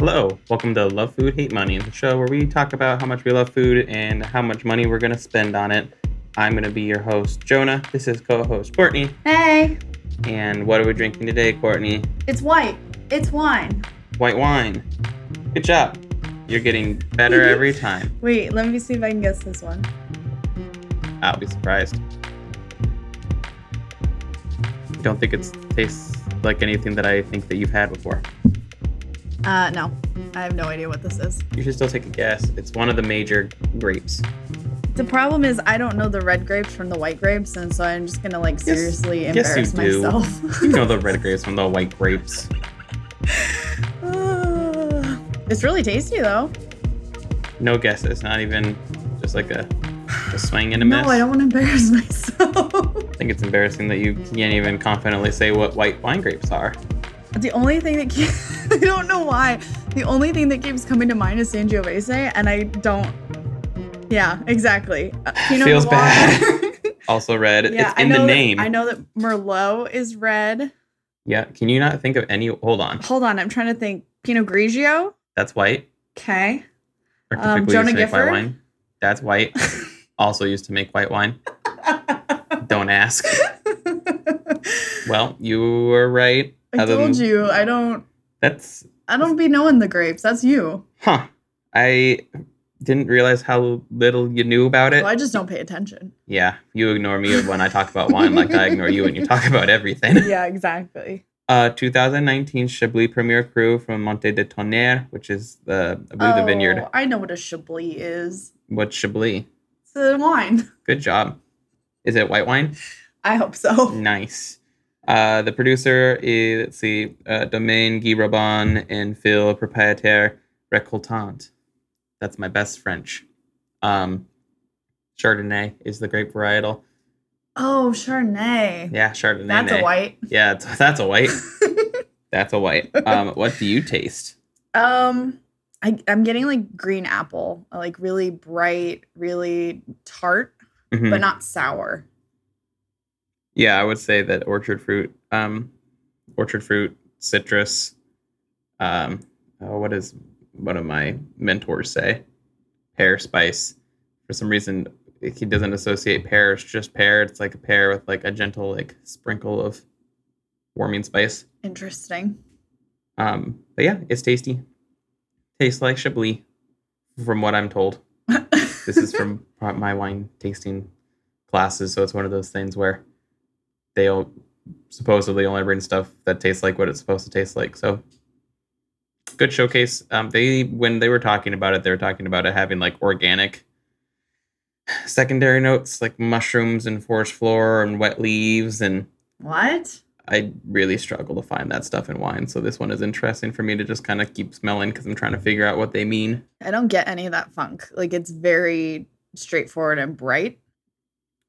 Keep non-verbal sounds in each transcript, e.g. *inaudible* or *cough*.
Hello, welcome to Love Food, Hate Money, the show where we talk about how much we love food and how much money we're going to spend on it. I'm going to be your host, Jonah. This is co host Courtney. Hey, And what are we drinking today, Courtney? it's white. It's wine. White wine. Good job. You're getting better *laughs* every time. Wait, let me see if I can guess this one. I'll be surprised. I don't think it tastes like anything that I think that you've had before. Uh, no, I have no idea what this is. You should still take a guess. It's one of the major grapes. The problem is I don't know the red grapes from the white grapes, and so I'm just gonna like seriously yes, you embarrass do. myself. *laughs* You know the red grapes from the white grapes. *sighs* it's really tasty though. No guesses, not even just like a, a swing and a miss. No, I don't want to embarrass *laughs* myself. I think it's embarrassing that you can't even confidently say what white wine grapes are. The only thing that keeps, *laughs* I don't know why. The only thing that keeps coming to mind is Sangiovese, and I don't. Yeah, exactly. Uh, Pinot Feels Noir. bad. *laughs* Also red. yeah, it's in the that- name. I know that Merlot is red. Yeah. Can you not think of any? Hold on. Hold on, I'm trying to think. Pinot Grigio. That's white. Okay. Um, Jonah used to make white Gifford? wine. That's white. *laughs* also used to make white wine. Don't ask. Well, you were right. I Other told than- you I don't. That's I don't be knowing the grapes. That's you. huh. I didn't realize how little you knew about it. Well, I just don't pay attention. Yeah, you ignore me when I talk about wine, like I ignore you when you talk about everything. *laughs* yeah, exactly. Uh, 2019 Chablis Premier Cru from Montée de Tonnerre, which is the I believe the vineyard. Oh, I know what a Chablis is. What's Chablis? It's a wine. *laughs* Good job. Is it white wine? I hope so. Nice. Uh, the producer is let's see, uh, Domaine Guy Robin and Phil Proprietaire Récoltant. That's my best French. Um, Chardonnay is the grape varietal. Oh, Chardonnay. Yeah, Chardonnay. That's a white. Yeah, it's, that's a white. *laughs* That's a white. Um, what do you taste? um, I, I'm getting like green apple, like really bright, really tart, Mhm. but not sour. Yeah, I would say that orchard fruit, um, orchard fruit, citrus. Um, oh, what does one of my mentors say? Pear spice. For some reason, he doesn't associate pear just pear. It's like a pear with like a gentle like sprinkle of warming spice. Interesting. Um, but yeah, it's tasty. Tastes like Chablis, from what I'm told. *laughs* This is from my wine tasting classes, so it's one of those things where they'll supposedly only bring stuff that tastes like what it's supposed to taste like. So good showcase. Um, they when they were talking about it, they were talking about it having like organic secondary notes like mushrooms and forest floor and wet leaves and what? I really struggle to find that stuff in wine. So this one is interesting for me to just kind of keep smelling because I'm trying to figure out what they mean. I don't get any of that funk. Like it's very straightforward and bright.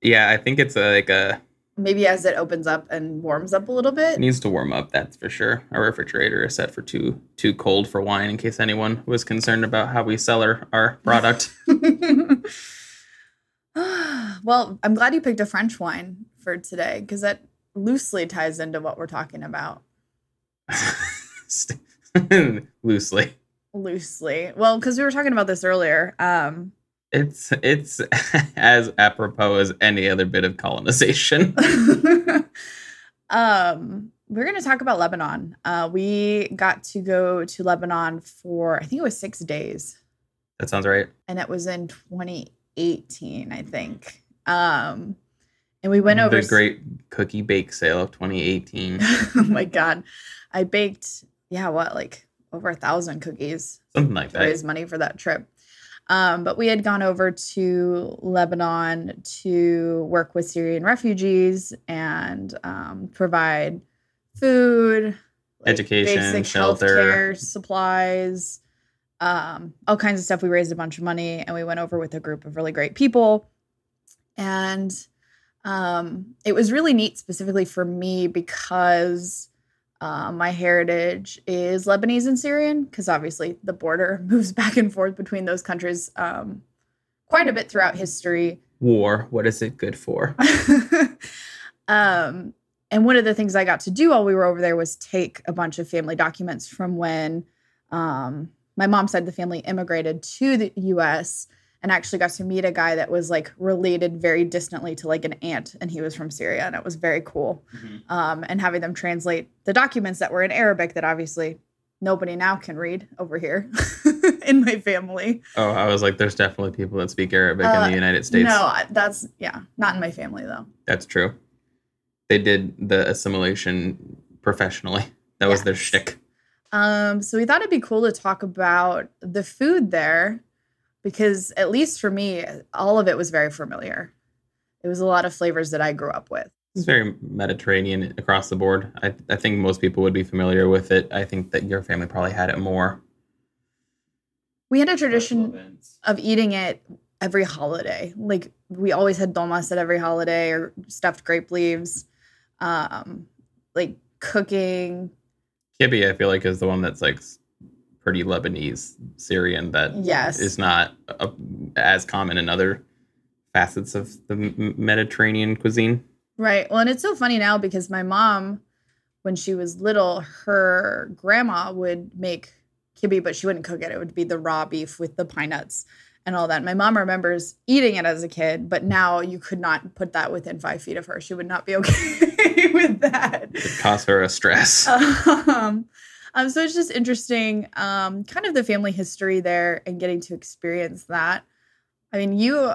Yeah, I think it's a, like a Maybe as it opens up and warms up a little bit. It needs to warm up, that's for sure. Our refrigerator is set for too too cold for wine in case anyone was concerned about how we sell our, our product. *laughs* *sighs* well, I'm glad you picked a French wine for today because that loosely ties into what we're talking about. *laughs* Loosely. Loosely. Well, because we were talking about this earlier. Um, It's it's *laughs* as apropos as any other bit of colonization. *laughs* um, we're going to talk about Lebanon. Uh, we got to go to Lebanon for, I think it was six days. That sounds right. and it was in 2018, I think. Um, and we went over the great cookie bake sale of 2018. *laughs* oh my god, I baked yeah, what like over a thousand cookies Something like that. raise money for that trip. Um, but we had gone over to Lebanon to work with Syrian refugees and um, provide food, Education, shelter. supplies, um, all kinds of stuff. We raised a bunch of money and we went over with a group of really great people. And um, it was really neat, specifically for me, because uh, my heritage is Lebanese and Syrian, because obviously the border *laughs* moves back and forth between those countries um, quite a bit throughout history. War. What is it good for? *laughs* um, and one of the things I got to do while we were over there was take a bunch of family documents from when um, my mom's side of the family immigrated to the US and actually got to meet a guy that was like related very distantly to like an aunt and he was from Syria and it was very cool. Um, and having them translate the documents that were in Arabic that obviously nobody now can read over here *laughs* in my family. Oh, I was like, there's definitely people that speak Arabic in Uh, the United States. No, that's yeah, not in my family though. That's true. They did the assimilation professionally. That was their shtick. Um, so we thought it'd be cool to talk about the food there because at least for me, all of it was very familiar. It was a lot of flavors that I grew up with. It's very Mediterranean across the board. I, I think most people would be familiar with it. I think that your family probably had it more. We had a tradition of eating it every holiday. Like we always had domas at every holiday or stuffed grape leaves. Um, like cooking. Kibbeh, I feel like, is the one that's like s- pretty Lebanese, Syrian that Yes. is not uh as common in other facets of the Mediterranean cuisine. Right. Well, and it's so funny now because my mom, when she was little, her grandma would make kibbeh, but she wouldn't cook it. It would be the raw beef with the pine nuts and all that. My mom remembers eating it as a kid, but now you could not put that within five feet of her. She would not be *laughs* okay with that. It caused her a stress. um, um, so it's just interesting, um, kind of the family history there and getting to experience that. I mean, you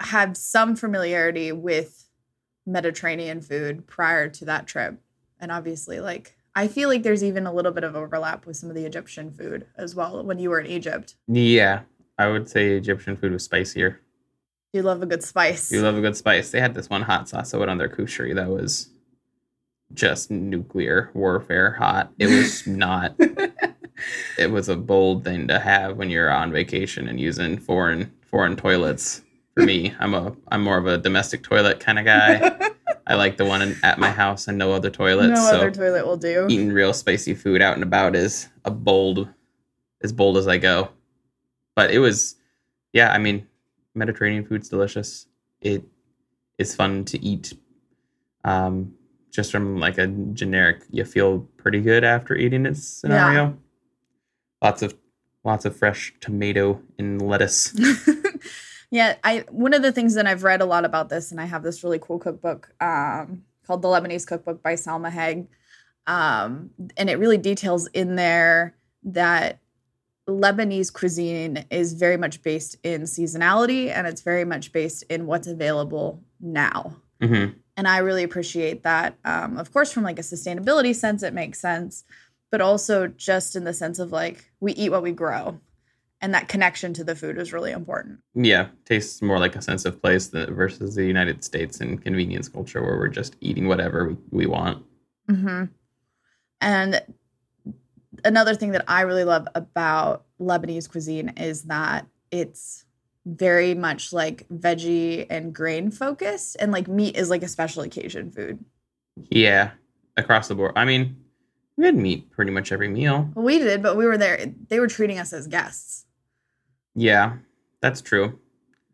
had some familiarity with Mediterranean food prior to that trip. And obviously, like, I feel like there's even a little bit of overlap with some of the Egyptian food as well when you were in Egypt. yeah, I would say Egyptian food was spicier. You love a good spice. You love a good spice. They had this one hot sauce that went on their kushari that was just nuclear warfare hot. It was *laughs* not. it was a bold thing to have when you're on vacation and using foreign foreign toilets. For me, I'm a I'm more of a domestic toilet kind of guy. I like the one in, at my house and no other toilets. no so other toilet will do. eating real spicy food out and about is a bold as bold as I go. But it was yeah, I mean, Mediterranean food's delicious. It is fun to eat. Um just from like a generic you feel pretty good after eating it scenario. Lots of lots of fresh tomato and lettuce. *laughs* yeah, I one of the things that I've read a lot about this, and I have this really cool cookbook um, called the Lebanese Cookbook by Salma Hage, um, and it really details in there that Lebanese cuisine is very much based in seasonality, and it's very much based in what's available now. hmm And I really appreciate that. Um, of course, from like a sustainability sense, it makes sense, but also just in the sense of like we eat what we grow, and that connection to the food is really important. Yeah, tastes more like a sense of place versus the United States and convenience culture where we're just eating whatever we, we want. hmm And another thing that I really love about Lebanese cuisine is that it's very much like veggie and grain focused, and like meat is like a special occasion food. Yeah, across the board. I mean, we had meat pretty much every meal. Well, we did, but we were there. They were treating us as guests. Yeah, that's true.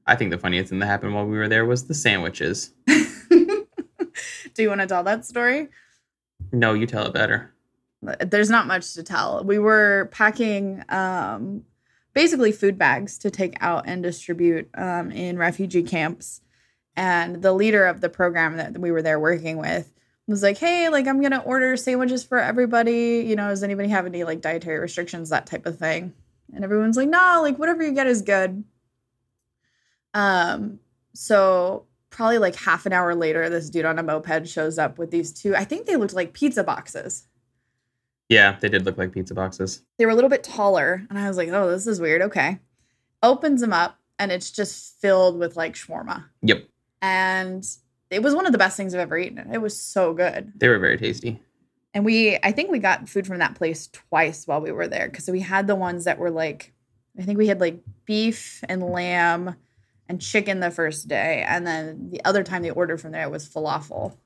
I think the funniest thing that happened while we were there was the sandwiches. *laughs* Do you want to tell that story? No, you tell it better. There's not much to tell. We were packing um, basically food bags to take out and distribute um, in refugee camps. And the leader of the program that we were there working with was like, hey, like, I'm to order sandwiches for everybody. You know, does anybody have any like dietary restrictions, that type of thing? And everyone's like, no, like, whatever you get is good. Um, so probably like half an hour later, this dude on a moped shows up with these two, I think they looked like pizza boxes. Yeah, they did look like pizza boxes. They were a little bit taller, and I was like, "Oh, this is weird." Okay, opens them up, and it's just filled with like shawarma, Yep, and it was one of the best things I've ever eaten. It was so good, they were very tasty. and we, I think we got food from that place twice while we were there because we had the ones that were like, I think we had like beef and lamb and chicken the first day, and then the other time they ordered from there it was falafel.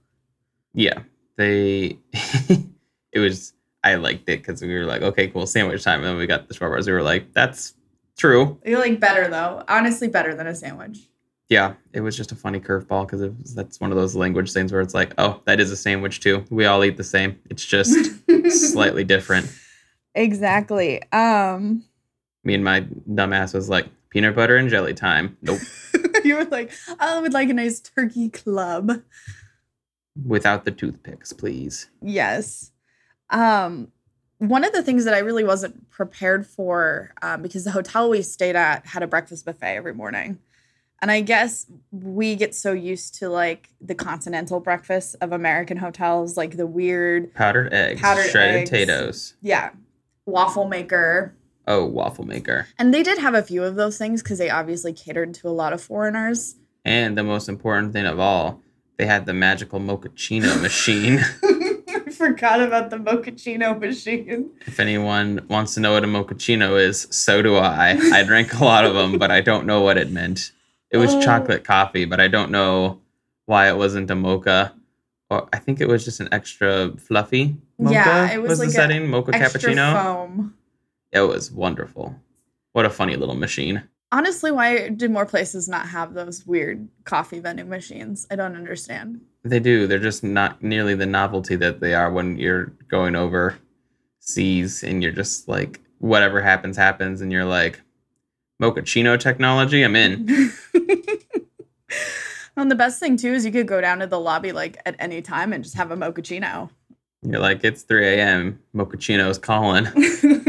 Yeah, they. *laughs* it was. I liked it because we were like, okay, cool, sandwich time. And then we got the shawarmas. We were like, that's true. You're like better though, honestly, better than a sandwich. Yeah, it was just a funny curveball because that's one of those language things where it's like, oh, that is a sandwich too. We all eat the same. It's just *laughs* slightly different. exactly. Um, Me and my dumbass was like, peanut butter and jelly time. Nope. *laughs* you were like, I would like a nice turkey club. Without the toothpicks, please. Yes. Um, one of the things that I really wasn't prepared for, um, because the hotel we stayed at had a breakfast buffet every morning. And I guess we get so used to like the continental breakfast of American hotels, like the weird, Powdered eggs, Powdered shredded eggs. potatoes. yeah, waffle maker. Oh, waffle maker. And they did have a few of those things because they obviously catered to a lot of foreigners. And the most important thing of all, they had the magical mochaccino machine. *laughs* *laughs* I forgot about the mochaccino machine. if anyone wants to know what a mochaccino is, so do I. I drank a lot of them, but I don't know what it meant. It was Oh. chocolate coffee, but I don't know why it wasn't a mocha. Or I think it was just an extra fluffy mocha. Yeah, it was the like a setting mocha Extra cappuccino. foam. It was wonderful. What a funny little machine. Honestly, why do more places not have those weird coffee vending machines? I don't understand. They do. They're just not nearly the novelty that they are when you're going over seas and you're just like whatever happens happens and you're like mochaccino technology. I'm in. *laughs* and the best thing too is you could go down to the lobby like at any time and just have a mochaccino. You're like it's 3 a.m. Mochaccino's calling. *laughs*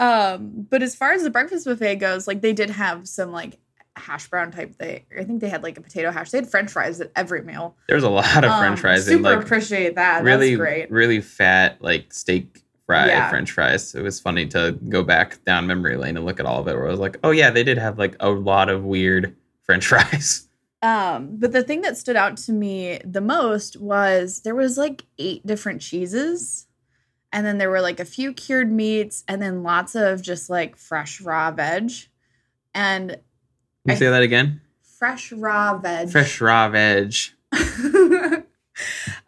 um, but as far as the breakfast buffet goes, like they did have some like hash brown type thing. I think they had like a potato hash. They had French fries at every meal. There's a lot of Um, French fries Super and like appreciate that. really That's great. really fat like steak fry Yeah. French fries. It was funny to go back down memory lane and look at all of it. Where I was like, oh yeah, they did have like a lot of weird *laughs* French fries. Um, but the thing that stood out to me the most was there was like eight different cheeses. And then there were like a few cured meats and then lots of just like fresh raw veg. And Can you I- say that again? fresh raw veg. Fresh raw veg. *laughs*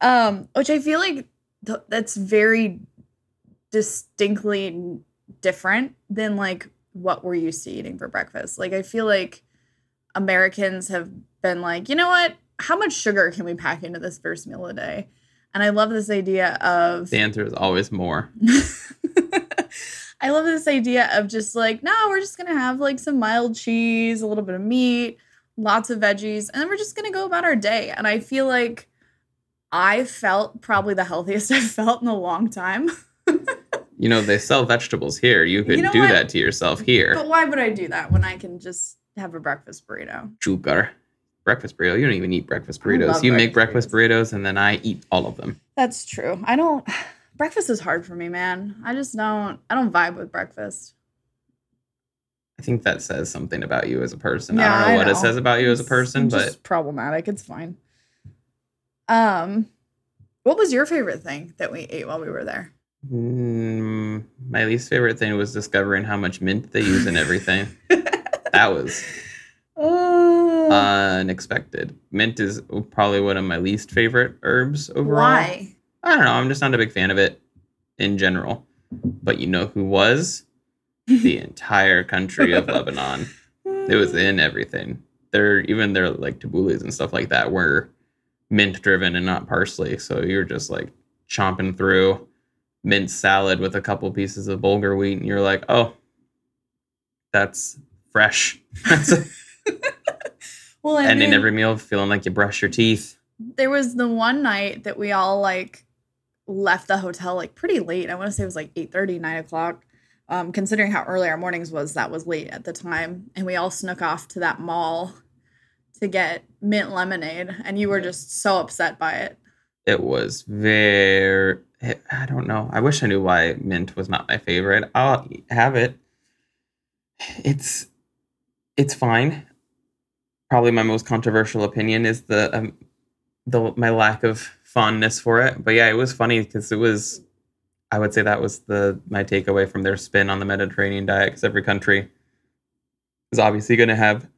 um, which I feel like th- that's very distinctly different than like what we're used to eating for breakfast. Like I feel like Americans have been like, you know what? How much sugar can we pack into this first meal a day? And I love this idea of The answer is always more. *laughs* I love this idea of just like, no, we're just gonna have like some mild cheese, a little bit of meat, lots of veggies, and then we're just gonna go about our day. And I feel like I felt probably the healthiest *laughs* I've felt in a long time. *laughs* You know, they sell vegetables here. You could You know do what? that to yourself here. But why would I do that when I can just have a breakfast burrito? Sugar. Breakfast burrito. You don't even eat breakfast burritos. You make breakfast breakfast burritos and then I eat all of them. That's true. I don't *sighs* breakfast is hard for me, man. I just don't I don't vibe with breakfast. I think that says something about you as a person. I don't know I what know. it says about you as a It's person, but just problematic. It's fine. Um, what was your favorite thing that we ate while we were there? mm, my least favorite thing was discovering how much mint they use in everything. *laughs* that was Uh, unexpected. Mint is probably one of my least favorite herbs overall. why? I don't know. I'm just not a big fan of it in general. But you know who was? The *laughs* entire country of Lebanon. It was in everything. Their even their like tabboulehs and stuff like that were mint driven and not parsley. So you're just like chomping through mint salad with a couple pieces of bulgur wheat, and you're like, oh, that's fresh. *laughs* That's *laughs* well, and ending then every meal feeling like you brush your teeth. there was the one night that we all like left the hotel like pretty late. I want to say it was like 8 9 o'clock. Um, considering how early our mornings was, that was late at the time. And we all snuck off to that mall to get mint lemonade. And you were just so upset by it. it was very i don't know i wish i knew why mint was not my favorite i'll have it it's it's fine probably my most controversial opinion is the um, the my lack of fondness for it but yeah it was funny because it was i would say that was the my takeaway from their spin on the mediterranean diet because every country is obviously going to have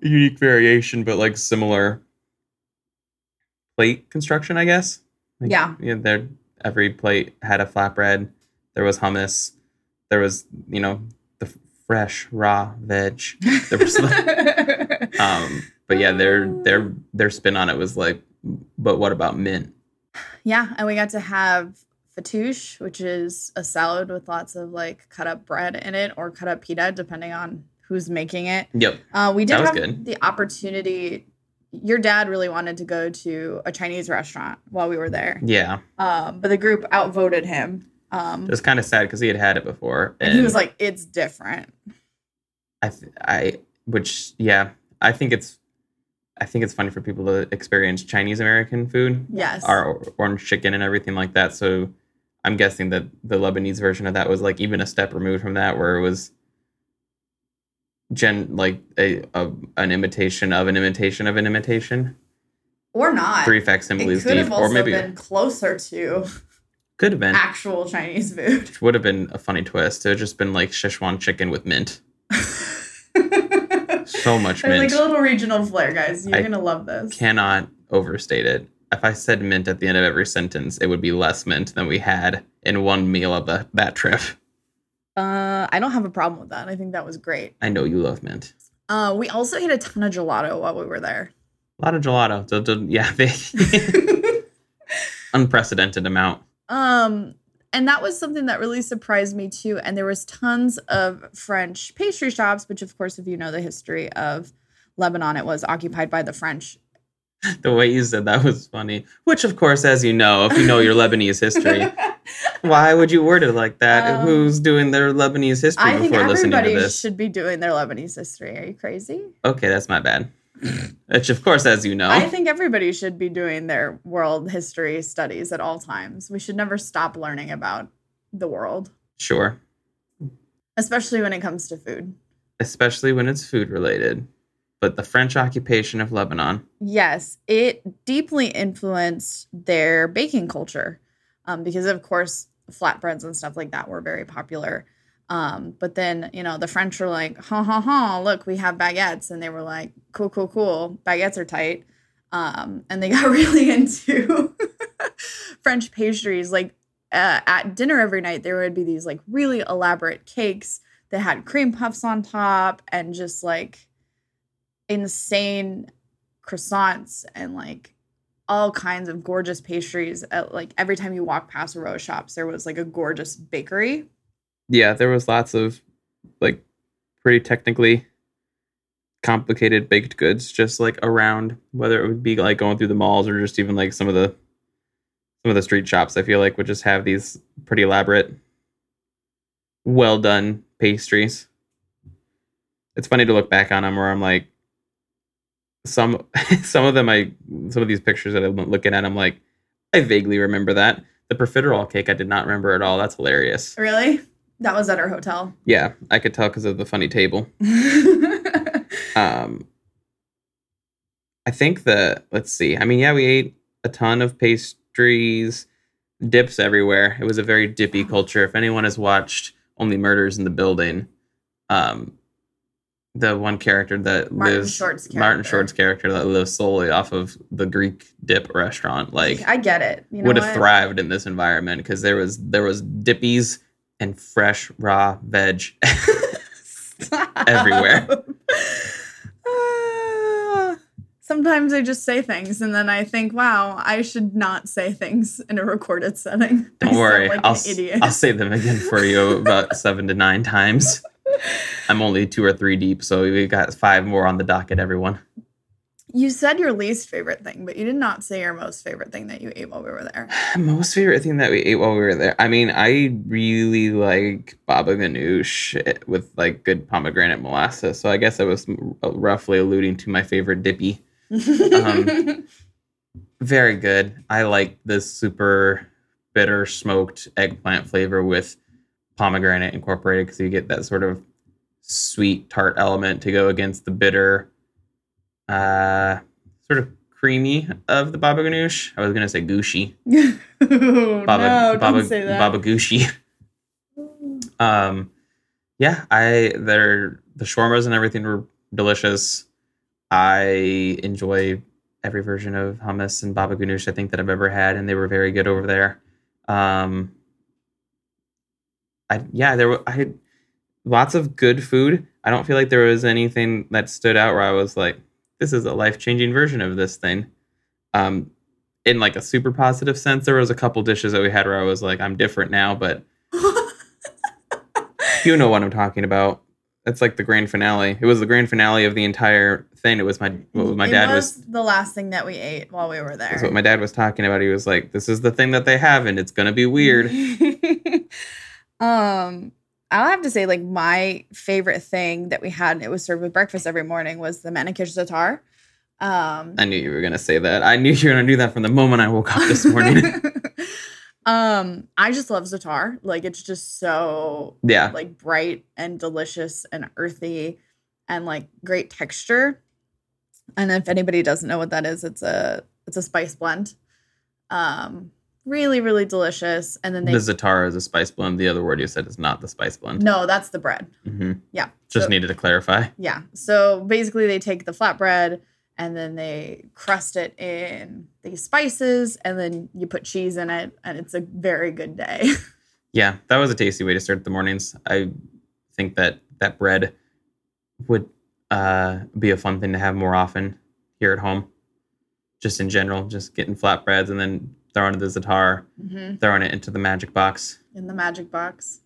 unique variation but like similar plate construction, I guess. Like, Yeah. Yeah. There, every plate had a flatbread. There was hummus. There was, you know, fresh raw veg. There was, *laughs* um, but yeah, their their their spin on it was like, but what about mint? yeah. And we got to have fattoush, which is a salad with lots of like cut up bread in it or cut up pita, depending on who's making it. Yep. Uh, we did have good. the opportunity. Your dad really wanted to go to a Chinese restaurant while we were there, Yeah. um, but the group outvoted him. Um, It was kind of sad because he had had it before, and he was like, "It's different." I, th- I, which, yeah, I think it's, I think it's funny for people to experience Chinese American food, Yes. our orange chicken and everything like that. So, I'm guessing that the Lebanese version of that was like even a step removed from that, where it was, gen like a, a an imitation of an imitation of an imitation, or not. three it facsimiles could deep, also or maybe been closer to could have been, actual Chinese food. which would have been a funny twist. It would just been like Szechuan chicken with mint. *laughs* So much There's mint. like a little regional flair, guys. You're I gonna love this. cannot overstate it. If I said mint at the end of every sentence, it would be less mint than we had in one meal of the, that trip. Uh, I don't have a problem with that. I think that was great. I know you love mint. Uh, we also ate a ton of gelato while we were there. A lot of gelato. Yeah, they, *laughs* *laughs* unprecedented amount. Um, and that was something that really surprised me too. And there was tons of French pastry shops, which of course, if you know the history of Lebanon, it was occupied by the French. *laughs* The way you said that was funny. Which, of course, as you know, if you know your Lebanese history, *laughs* why would you word it like that? Um, Who's doing their Lebanese history I before listening to everybody this? should be doing their Lebanese history. Are you crazy? Okay, that's my bad. Which, of course, as you know, I think everybody should be doing their world history studies at all times. We should never stop learning about the world, sure. especially when it comes to food. Especially when it's food related. But the French occupation of Lebanon. Yes, it deeply influenced their baking culture um, because, of course, flatbreads and stuff like that were very popular. Um, but then, you know, the French were like, ha ha ha, look, we have baguettes. And they were like, cool, cool, cool. Baguettes are tight. Um, and they *laughs* got really into *laughs* French pastries. Like uh, at dinner every night, there would be these like really elaborate cakes that had cream puffs on top and just like insane croissants and like all kinds of gorgeous pastries. At, like every time you walk past a row of shops, there was like a gorgeous bakery. Yeah, there was lots of like pretty technically complicated baked goods just like around whether it would be like going through the malls or just even like some of the some of the street shops I feel like would just have these pretty elaborate well done pastries. It's funny to look back on them where I'm like some *laughs* some of them I some of these pictures that I'm looking at I'm like I vaguely remember that. The profiterole cake I did not remember at all. That's hilarious. Really? That was at our hotel. Yeah, I could tell because of the funny table. *laughs* Um, I think the let's see. I mean, yeah, we ate a ton of pastries, dips everywhere. It was a very dippy culture. If anyone has watched Only Murders in the Building, um, the one character that Martin lives Short's Martin character. Short's character that lives solely off of the Greek dip restaurant, like I get it. You know would have thrived in this environment because there was there was dippies and fresh raw veg *laughs* *laughs* everywhere. Ah. Sometimes I just say things and then I think, wow, I should not say things in a recorded setting. *laughs* Don't sound worry, like I'll an idiot. I'll say them again for you about seven to nine times. I'm only two or three deep, so we got five more on the docket. Everyone, You said your least favorite thing, but you did not say your most favorite thing that you ate while we were there. *sighs* most favorite thing that we ate while we were there. I mean, I really like baba ganoush with like good pomegranate molasses. So I guess I was roughly alluding to my favorite dippy. Um, *laughs* Very good. I like this super bitter smoked eggplant flavor with pomegranate incorporated because you get that sort of sweet tart element to go against the bitter, uh, sort of creamy of the baba ganoush. I was gonna say gushy. *laughs* no, Baba, don't baba, say that. baba gushy. *laughs* Um, yeah, I they're the shawarmas and everything were delicious. I enjoy every version of hummus and baba ganoush I think that I've ever had, and they were very good over there. Um, I yeah, there were I had lots of good food. I don't feel like there was anything that stood out where I was like, this is a life changing version of this thing. Um, in like a super positive sense. There was a couple dishes that we had where I was like, I'm different now, but *laughs* you know what I'm talking about. It's like the grand finale. It was the grand finale of the entire thing. It was my what my It dad was, the last thing that we ate while we were there. that's what my dad was talking about. He was like, "This is the thing that they have, and it's gonna be weird." *laughs* um, I'll have to say, like my favorite thing that we had, and it was served with breakfast every morning, was the manakish za'atar. Um, I knew you were gonna say that. I knew you were gonna do that from the moment I woke up this morning. *laughs* *laughs* um, I just love za'atar. Like it's just so yeah, like bright and delicious and earthy and like great texture. And if anybody doesn't know what that is, it's a it's a spice blend. Um really really delicious and then they the za'atar is a spice blend. The other word you said is not the spice blend. No, that's the bread. hmm Yeah. Just So- needed to clarify. Yeah. So basically they take the flatbread and then they crust it in these spices and then you put cheese in it and it's a very good day. *laughs* Yeah, that was a tasty way to start the mornings. I think that that bread would uh, be a fun thing to have more often here at home. Just in general, just getting flatbreads and then throwing it the za'atar, hmm throwing it into the magic box, In the magic box.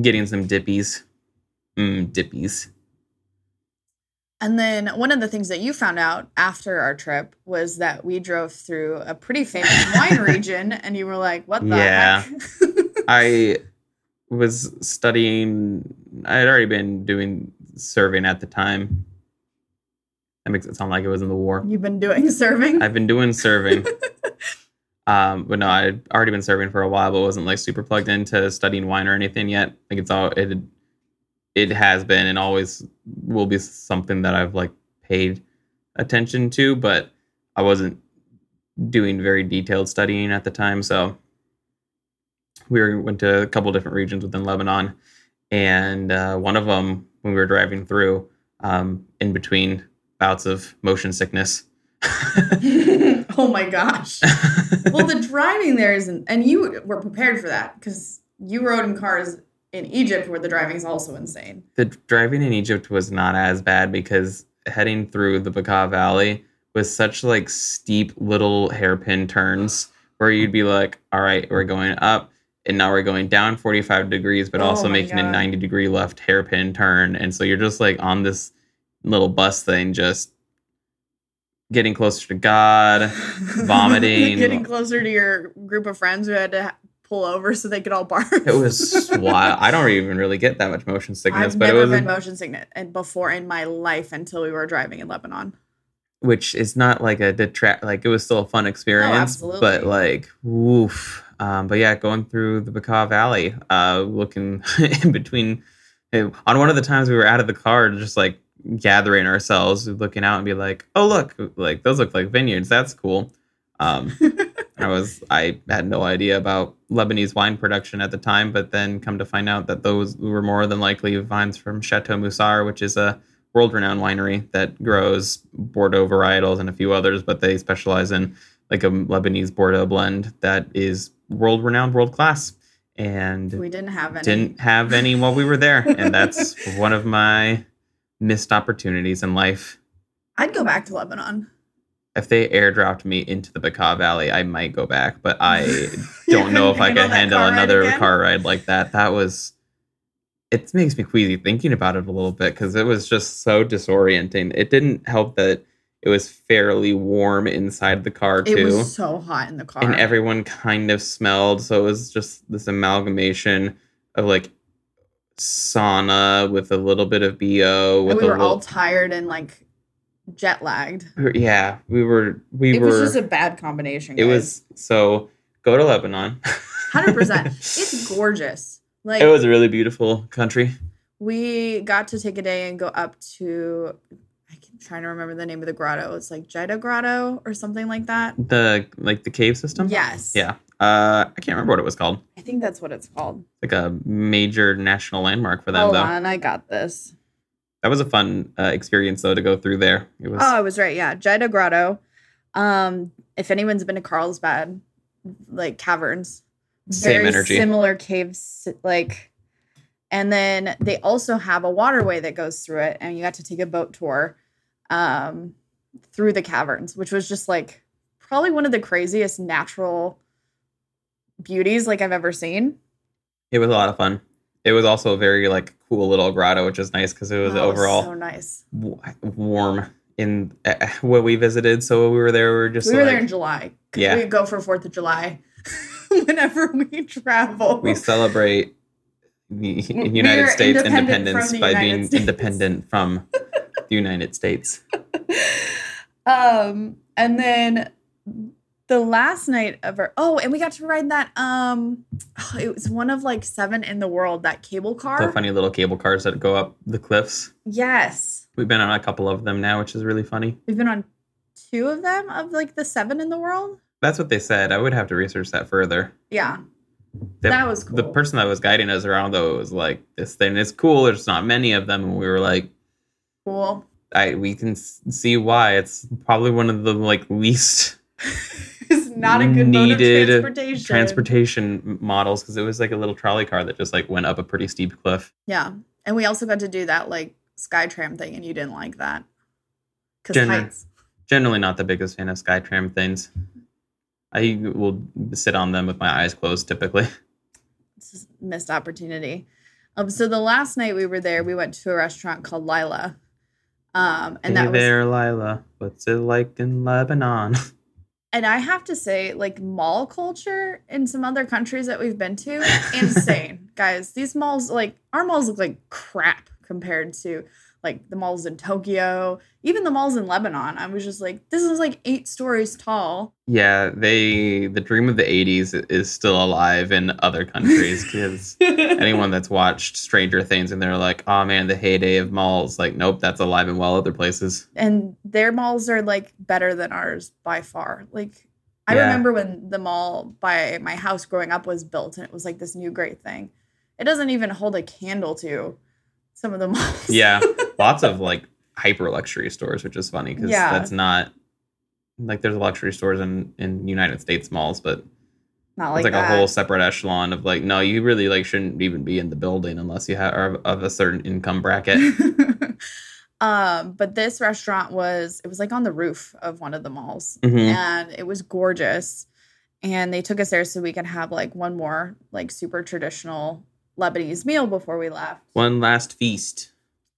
getting some dippies. Mmm, dippies. And then one of the things that you found out after our trip was that we drove through a pretty famous *laughs* wine region, and you were like, "What the Yeah. heck?" *laughs* I was studying. I had already been doing serving at the time. That makes it sound like it was in the war. You've been doing serving. I've been doing serving. *laughs* um, but no, I'd already been serving for a while, but wasn't like super plugged into studying wine or anything yet. Like it's all it it has been and always will be something that I've like paid attention to, but I wasn't doing very detailed studying at the time. So we were, went to a couple different regions within Lebanon, and uh, one of them when we were driving through, um, in between bouts of motion sickness. *laughs* oh my gosh. *laughs* Well, the driving there isn't, and you were prepared for that because you rode in cars in Egypt where the driving is also insane. the driving in Egypt was not as bad because heading through the Bekaa Valley was such like steep little hairpin turns where you'd be like, all right, we're going up and now we're going down 45 degrees, but Oh also making a 90 degree left hairpin turn. And so you're just like on this little bus thing, just getting closer to God. Vomiting. *laughs* Getting closer to your group of friends who had to pull over so they could all barf. It was wild. I don't even really get that much motion sickness, I've but it never was been motion sickness and before in my life until we were driving in Lebanon. which is not like a detract like it was still a fun experience absolutely. but like woof um but yeah going through the Bekaa Valley uh looking *laughs* in between eh, on one of the times we were out of the car just like gathering ourselves looking out and be like oh look like those look like vineyards that's cool um I was I had no idea about Lebanese wine production at the time, but then come to find out that those were more than likely vines from Chateau Musar, which is a world-renowned winery that grows Bordeaux varietals and a few others, but they specialize in like a Lebanese Bordeaux blend that is world-renowned, world-class, and we didn't have any. didn't have any while we were there, and that's *laughs* one of my missed opportunities in life. I'd go back to Lebanon. If they airdropped me into the Bekaa Valley, I might go back, but I *laughs* don't know if I could handle car another again? car ride like that. That was it makes me queasy thinking about it a little bit because it was just so disorienting. It didn't help that it was fairly warm inside the car too. It was so hot in the car. and everyone kind of smelled, so it was just this amalgamation of like sauna with a little bit of BO And we a were little all tired and like jet lagged. yeah, we were we It were was just a bad combination. it was so go to Lebanon. hundred percent. *laughs* It's gorgeous. Like it was a really beautiful country. we got to take a day and go up to. I'm trying to remember the name of the grotto. It's like Jeita Grotto or something like that. The like the cave system. Yes. Yeah. Uh, I can't remember what it was called. I think that's what it's called. Like a major national landmark for them, Hold though. on, I got this. That was a fun uh, experience, though, to go through there. It was. Oh, I was right. Yeah, Jeita Grotto. Um, if anyone's been to Carlsbad, like caverns, Same very energy. similar caves, like. And then they also have a waterway that goes through it, and you got to take a boat tour, um, through the caverns, which was just like probably one of the craziest natural beauties like I've ever seen. It was a lot of fun. It was also a very like cool little grotto, which is nice because it was Oh, overall so nice. w- warm in uh, when we visited. So we were there, we were just we were like, there in July. Yeah. We go for Fourth of July *laughs* whenever we travel. we celebrate the United States independence by United being States. independent from *laughs* the United States. um, and then the last night of our oh, and we got to ride that um, it was one of like seven in the world that cable car. The funny little cable cars that go up the cliffs. Yes, We've been on a couple of them now, which is really funny. we've been on two of them of like the seven in the world. That's what they said. I would have to research that further. Yeah, The, that was cool. the person that was guiding us around though was like, "This thing is cool. There's not many of them," and we were like, cool. "I we can s- see why. It's probably one of the like least *laughs* not a good mode of Needed transportation. transportation models because it was like a little trolley car that just like went up a pretty steep cliff. Yeah, and we also got to do that like sky tram thing, and you didn't like that because Gener- heights. Generally, not the biggest fan of Skytram things. I will sit on them with my eyes closed typically. *laughs* It's a missed opportunity. Um, so the last night we were there, we went to a restaurant called Lila. Um, and hey that was there, Lila. What's it like in Lebanon? *laughs* and I have to say, like mall culture in some other countries that we've been to, *laughs* insane. Guys, these malls, like our malls look like crap compared to like the malls in Tokyo, even the malls in Lebanon. I was just like, this is like eight stories tall. yeah, they the dream of the '80s is still alive in other countries because *laughs* anyone that's watched Stranger Things and they're like, "Oh man, the heyday of malls," like, nope, that's alive and well other places. and their malls are like better than ours by far. Like I Yeah. remember when the mall by my house growing up was built and it was like this new great thing. It doesn't even hold a candle to some of the malls. Yeah, *laughs* lots of like hyper luxury stores, which is funny because Yeah. that's not like there's luxury stores in in United States malls, but Not like, it's like that. a whole separate echelon of like, no, you really like shouldn't even be in the building unless you have are of a certain income bracket. *laughs* um, but this restaurant was it was like on the roof of one of the malls. Mhm. And it was gorgeous. And they took us there so we could have like one more like super traditional Lebanese meal before we left. One last feast.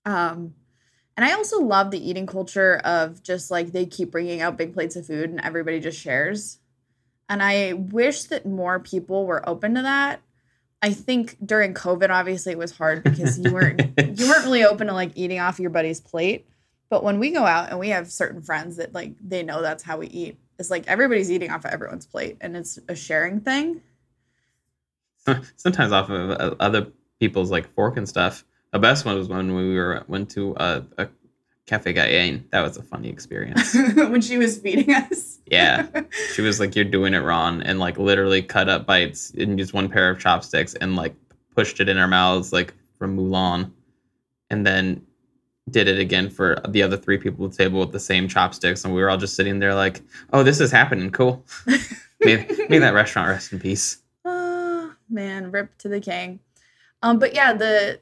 Um, and I also love the eating culture of just like they keep bringing out big plates of food and everybody just shares. And I wish that more people were open to that. I think during COVID, obviously, it was hard because you weren't *laughs* you weren't really open to like eating off your buddy's plate. But when we go out and we have certain friends that like they know that's how we eat, it's like everybody's eating off of everyone's plate and it's a sharing thing. *laughs* Sometimes off of uh, other people's like fork and stuff. The best one was when we were went to a, a cafe Guyane. That was a funny experience. *laughs* when she was feeding us. Yeah. *laughs* She was like, "You're doing it wrong," and like literally cut up bites in just one pair of chopsticks and like pushed it in our mouths like from Mulan, and then did it again for the other three people at the table with the same chopsticks, and we were all just sitting there like, "Oh, this is happening. Cool." may, may that restaurant rest in peace. Man, rip to the king. Um, but yeah, the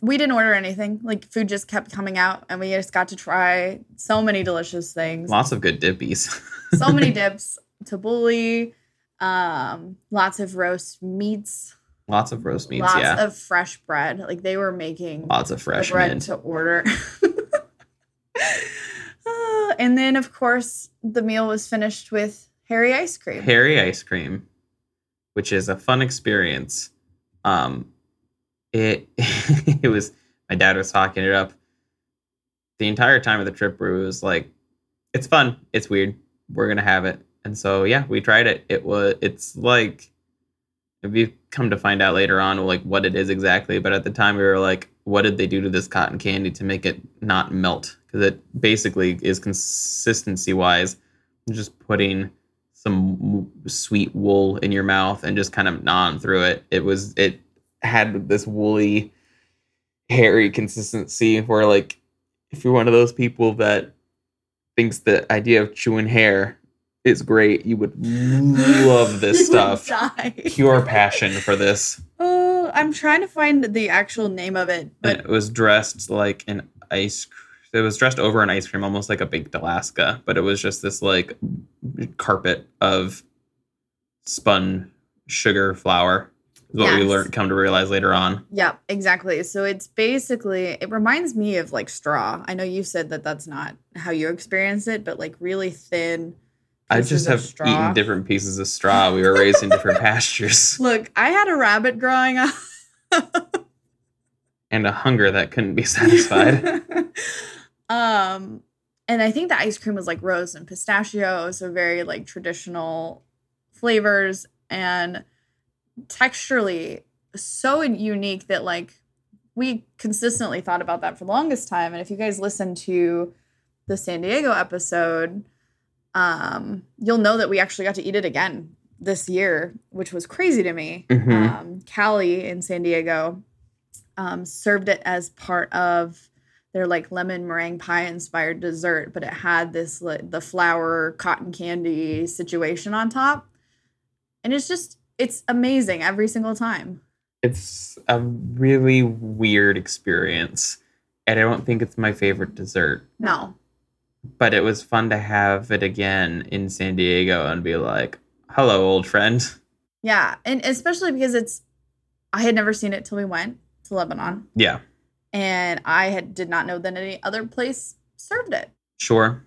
we didn't order anything. Like food just kept coming out, and we just got to try so many delicious things. Lots of good dippies. *laughs* so many *laughs* dips, tabbouleh, um, lots of roast meats, Lots of roast meats. lots yeah. of fresh bread. Like they were making Lots of fresh bread to order. *laughs* Uh, and then, of course, the meal was finished with hairy ice cream. Harry ice cream, which is a fun experience. Um, it *laughs* it was my dad was talking it up the entire time of the trip. Where it was like, it's fun, it's weird, we're gonna have it, and so yeah, we tried it. It was it's like you come to find out later on like what it is exactly, but at the time we were like, what did they do to this cotton candy to make it not melt? Because it basically is consistency wise just putting some sweet wool in your mouth and just kind of gnawing through it. It was it had this woolly, hairy consistency where like if you're one of those people that thinks the idea of chewing hair is great, you would love *laughs* this stuff. Pure passion for this. Oh, I'm trying to find the actual name of it, And it was dressed like an ice. it was dressed over an ice cream, almost like a baked Alaska, but it was just this like carpet of spun sugar flour. Is what we Yes. learned come to realize later on. Yep, exactly. So it's basically it reminds me of like straw. I know you said that that's not how you experience it, but like really thin. I just have straw. eaten different pieces of straw. We were raised in different *laughs* pastures, Look, I had a rabbit growing up. and a hunger that couldn't be *laughs* satisfied. um, and I think the ice cream was like rose and pistachio, so very like traditional flavors and texturally so unique that like we consistently thought about that for the longest time. And if you guys listen to the San Diego episode, um, you'll know that we actually got to eat it again this year, which was crazy to me. Mhm. Um, Callie in San Diego um, served it as part of their like lemon meringue pie inspired dessert, but it had this like the flour cotton candy situation on top, and it's just it's amazing every single time. it's a really weird experience, and I don't think it's my favorite dessert. No, But it was fun to have it again in San Diego and be like, "Hello, old friend." yeah, and especially because it's I had never seen it till we went to Lebanon, Yeah, and I had did not know that any other place served it. sure.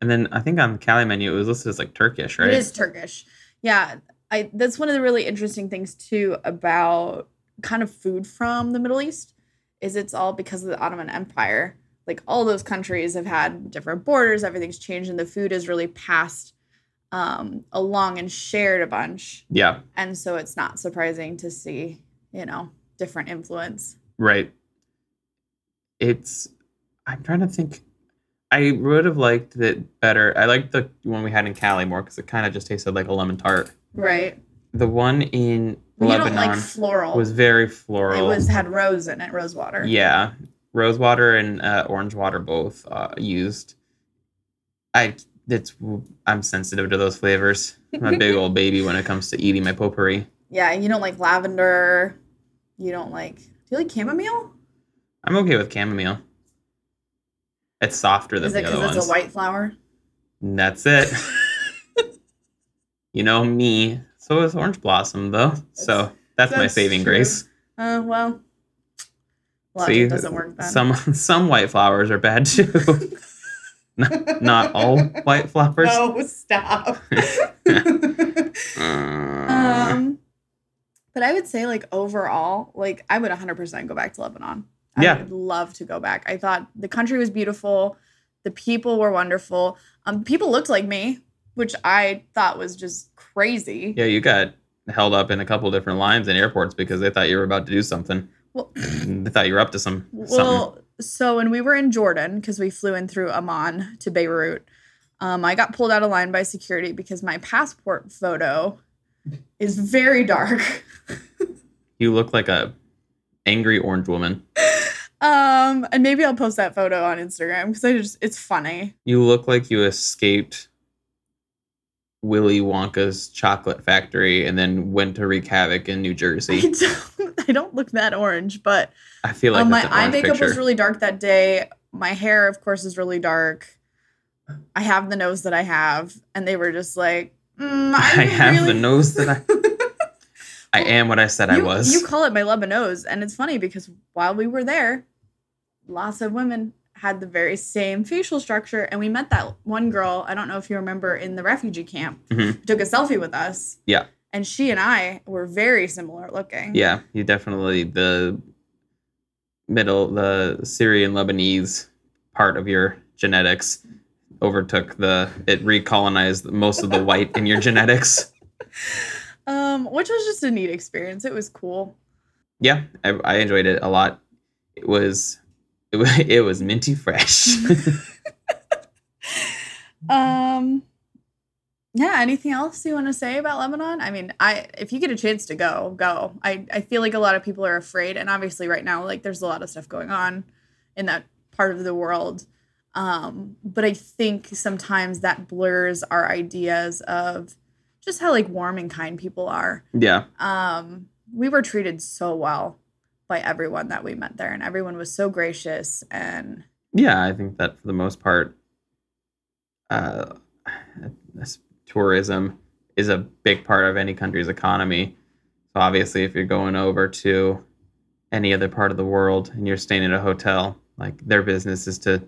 And then I think on the Callie menu it was listed as like Turkish, right? It is Turkish. Yeah, I that's one of the really interesting things too about kind of food from the Middle East is it's all because of the Ottoman Empire. Like all those countries have had different borders, everything's changed and the food is really passed um, along and shared a bunch. Yeah, And so it's not surprising to see, you know, different influence. right. It's. I'm trying to think. I would have liked it better. I liked the one we had in Callie more because it kind of just tasted like a lemon tart. Right. The one in You don't Lebanon like floral. was very floral. it was had rose in it, rose water. Yeah, rose water and uh, orange water both uh, used. I it's I'm sensitive to those flavors. I'm a big *laughs* old baby when it comes to eating my potpourri. Yeah, you don't like lavender. You don't like. Do you like chamomile? I'm okay with chamomile. It's softer than Is it the other because ones. it's a white flower? And That's it. you know me. So is orange blossom though. so that's, my that's saving true. grace. Uh, well, logic See, doesn't work then. Some *laughs* some white flowers are bad too. *laughs* not, not all white flowers. *laughs* no, stop. Uh, um, but I would say, like overall, like I would 100% go back to Lebanon. I Yeah. would love to go back. I thought the country was beautiful. The people were wonderful. Um, people looked like me, which I thought was just crazy. Yeah, you got held up in a couple different lines in airports because they thought you were about to do something. Well, *clears throat* they thought you were up to some something. Well, so when we were in Jordan, because we flew in through Amman to Beirut, um, I got pulled out of line by security because my passport photo is very dark. *laughs* You look like a angry orange woman. *laughs* Um, and maybe I'll post that photo on Instagram because I just it's funny. You look like you escaped Willy Wonka's chocolate factory and then went to wreak havoc in New Jersey. I don't, I don't look that orange, but I feel like um, my eye makeup picture. was really dark that day. My hair, of course, is really dark. I have the nose that I have, and they were just like, mm, I *laughs* I, have really- the nose that I. *laughs* I am what I said I was. You call it my Lebanose, and it's funny because while we were there, lots of women had the very same facial structure, and we met that one girl. I don't know if you remember in the refugee camp, Mhm. who took a selfie with us. Yeah. and she and I were very similar looking. Yeah, you definitely the middle, the Syrian Lebanese part of your genetics overtook the it recolonized most of the white in your genetics. *laughs* *laughs* um, which was just a neat experience. It was cool. Yeah, I, I enjoyed it a lot. It was it was, *laughs* it was minty fresh. *laughs* Um, yeah. Anything else you want to say about Lebanon? I mean, I if you get a chance to go, go. I I feel like a lot of people are afraid, and obviously right now, like there's a lot of stuff going on in that part of the world. Um, but I think sometimes that blurs our ideas of just how like warm and kind people are. yeah, Um, we were treated so well by everyone that we met there, and everyone was so gracious and Yeah, I think that for the most part, uh, *sighs* tourism is a big part of any country's economy. So obviously, if you're going over to any other part of the world and you're staying at a hotel, like their business is to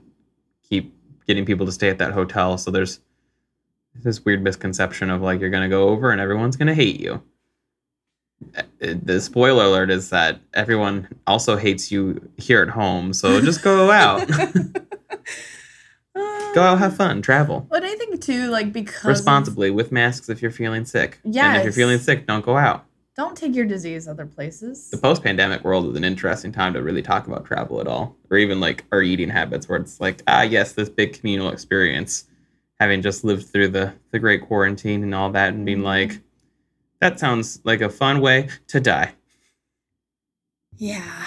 keep getting people to stay at that hotel. So there's this weird misconception of like you're gonna go over and everyone's gonna hate you. Uh, The spoiler alert is that everyone also hates you here at home. So just go out, *laughs* go out, have fun, travel But I think too, like because responsibly with masks if you're feeling sick. Yeah. And if you're feeling sick, don't go out. don't take your disease other places. The post-pandemic world is an interesting time to really talk about travel at all, or even like our eating habits, where it's like, ah, yes, this big communal experience, having just lived through the the great quarantine and all that, and being like, that sounds like a fun way to die. Yeah.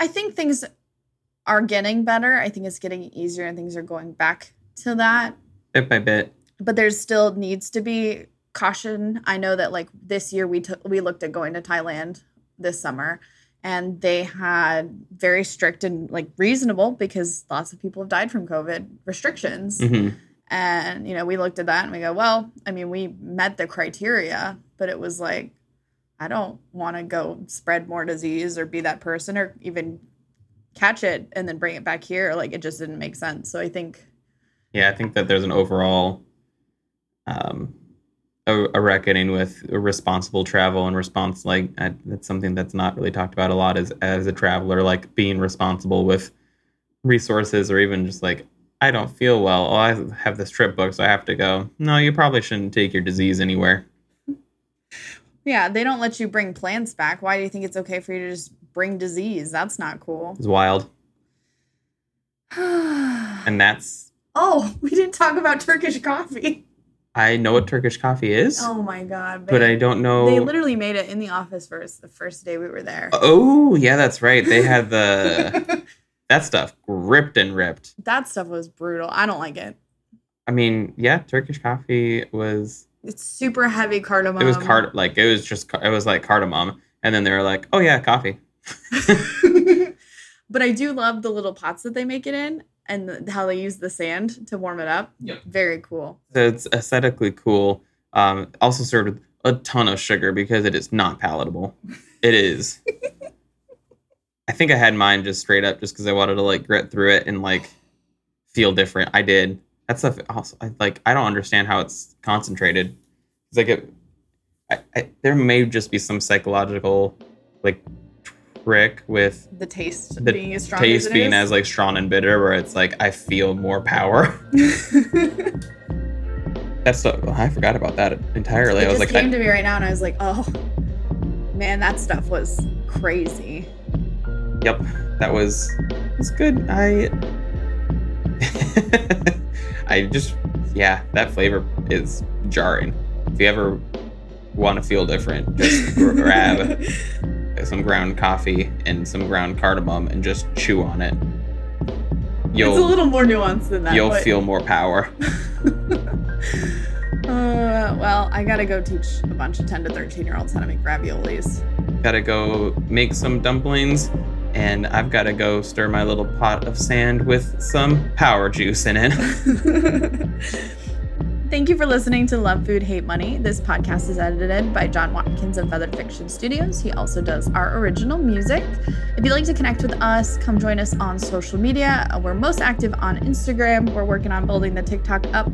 I think things are getting better. I think it's getting easier and things are going back to that. Bit by bit. But there still needs to be caution. I know that like this year we took we looked at going to Thailand this summer and they had very strict and like reasonable because lots of people have died from COVID restrictions. hmm And, you know, we looked at that and we go, well, I mean, we met the criteria, but it was like, I don't want to go spread more disease or be that person or even catch it and then bring it back here. Like, it just didn't make sense. So I think, Yeah, I think that there's an overall um, a, a reckoning with responsible travel and response. Like I, that's something that's not really talked about a lot as as a traveler, like being responsible with resources or even just like I don't feel well. Oh, I have this trip booked, so I have to go. No, you probably shouldn't take your disease anywhere. yeah, they don't let you bring plants back. Why do you think it's okay for you to just bring disease? That's not cool. It's wild, and *sighs* and that's oh, we didn't talk about Turkish coffee. I know what Turkish coffee is, Oh my God. but I don't know. They literally made it in the office first, the first day we were there. Oh yeah, that's right. They had the *laughs* that stuff ripped and ripped. that stuff was brutal. I don't like it. I mean, yeah, Turkish coffee was It's super heavy cardamom. it was card like it was just it was like cardamom, and then they were like, oh yeah, coffee. *laughs* but I do love the little pots that they make it in and the, how they use the sand to warm it up. Yep. Very cool. So it's aesthetically cool. Um, also served with a ton of sugar because it is not palatable. It is. *laughs* I think I had mine just straight up just because I wanted to like grit through it and like feel different. I did. That stuff also I, like I don't understand how it's concentrated. It's like it. I, I, there may just be some psychological like trick with The taste the being as strong taste as being is. as like strong and bitter where it's like I feel more power. *laughs* That's so I forgot about that entirely. it I was just like, came I- to me right now and I was like, oh man, that stuff was crazy. Yep, that was was good. I *laughs* I just yeah, that flavor is jarring. If you ever want to feel different, just grab *laughs* some ground coffee and some ground cardamom and just chew on it. it's a You'll little more nuanced than that. you'll but- feel more power. *laughs* Uh, well, I gotta go teach a bunch of 10 to 13 year olds how to make raviolis. Gotta go make some dumplings, and I've gotta go stir my little pot of sand with some power juice in it. *laughs* Thank you for listening to Love Food Hate Money. This podcast is edited by Jon Watkins of Feathered Fiction Studios. He also does our original music. If you'd like to connect with us, come join us on social media. We're most active on Instagram. We're working on building the TikTok up.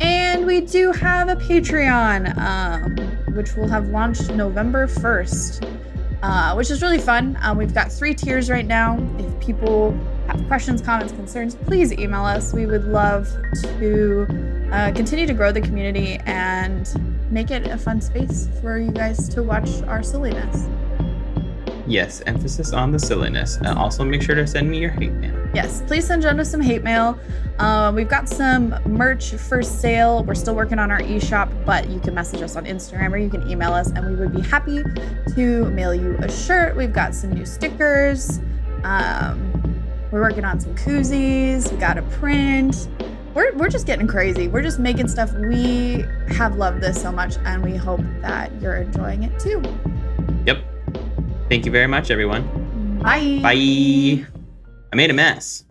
And we do have a Patreon, um, which will have launched November 1st, uh, which is really fun. Um, we've got three tiers right now. If people have questions, comments, concerns, please email us. We would love to uh, continue to grow the community and make it a fun space for you guys to watch our silliness. Yes, emphasis on the silliness. And also make sure to send me your hate mail. Yes, please send Jonah some hate mail. Uh, we've got some merch for sale. We're still working on our e-shop, but you can message us on Instagram or you can email us, and we would be happy to mail you a shirt. We've got some new stickers. Um, we're working on some koozies. We got a print. We're, we're just getting crazy. We're just making stuff. We have loved this so much, and we hope that you're enjoying it too. Yep. Thank you very much, everyone. Bye. Bye. I made a mess.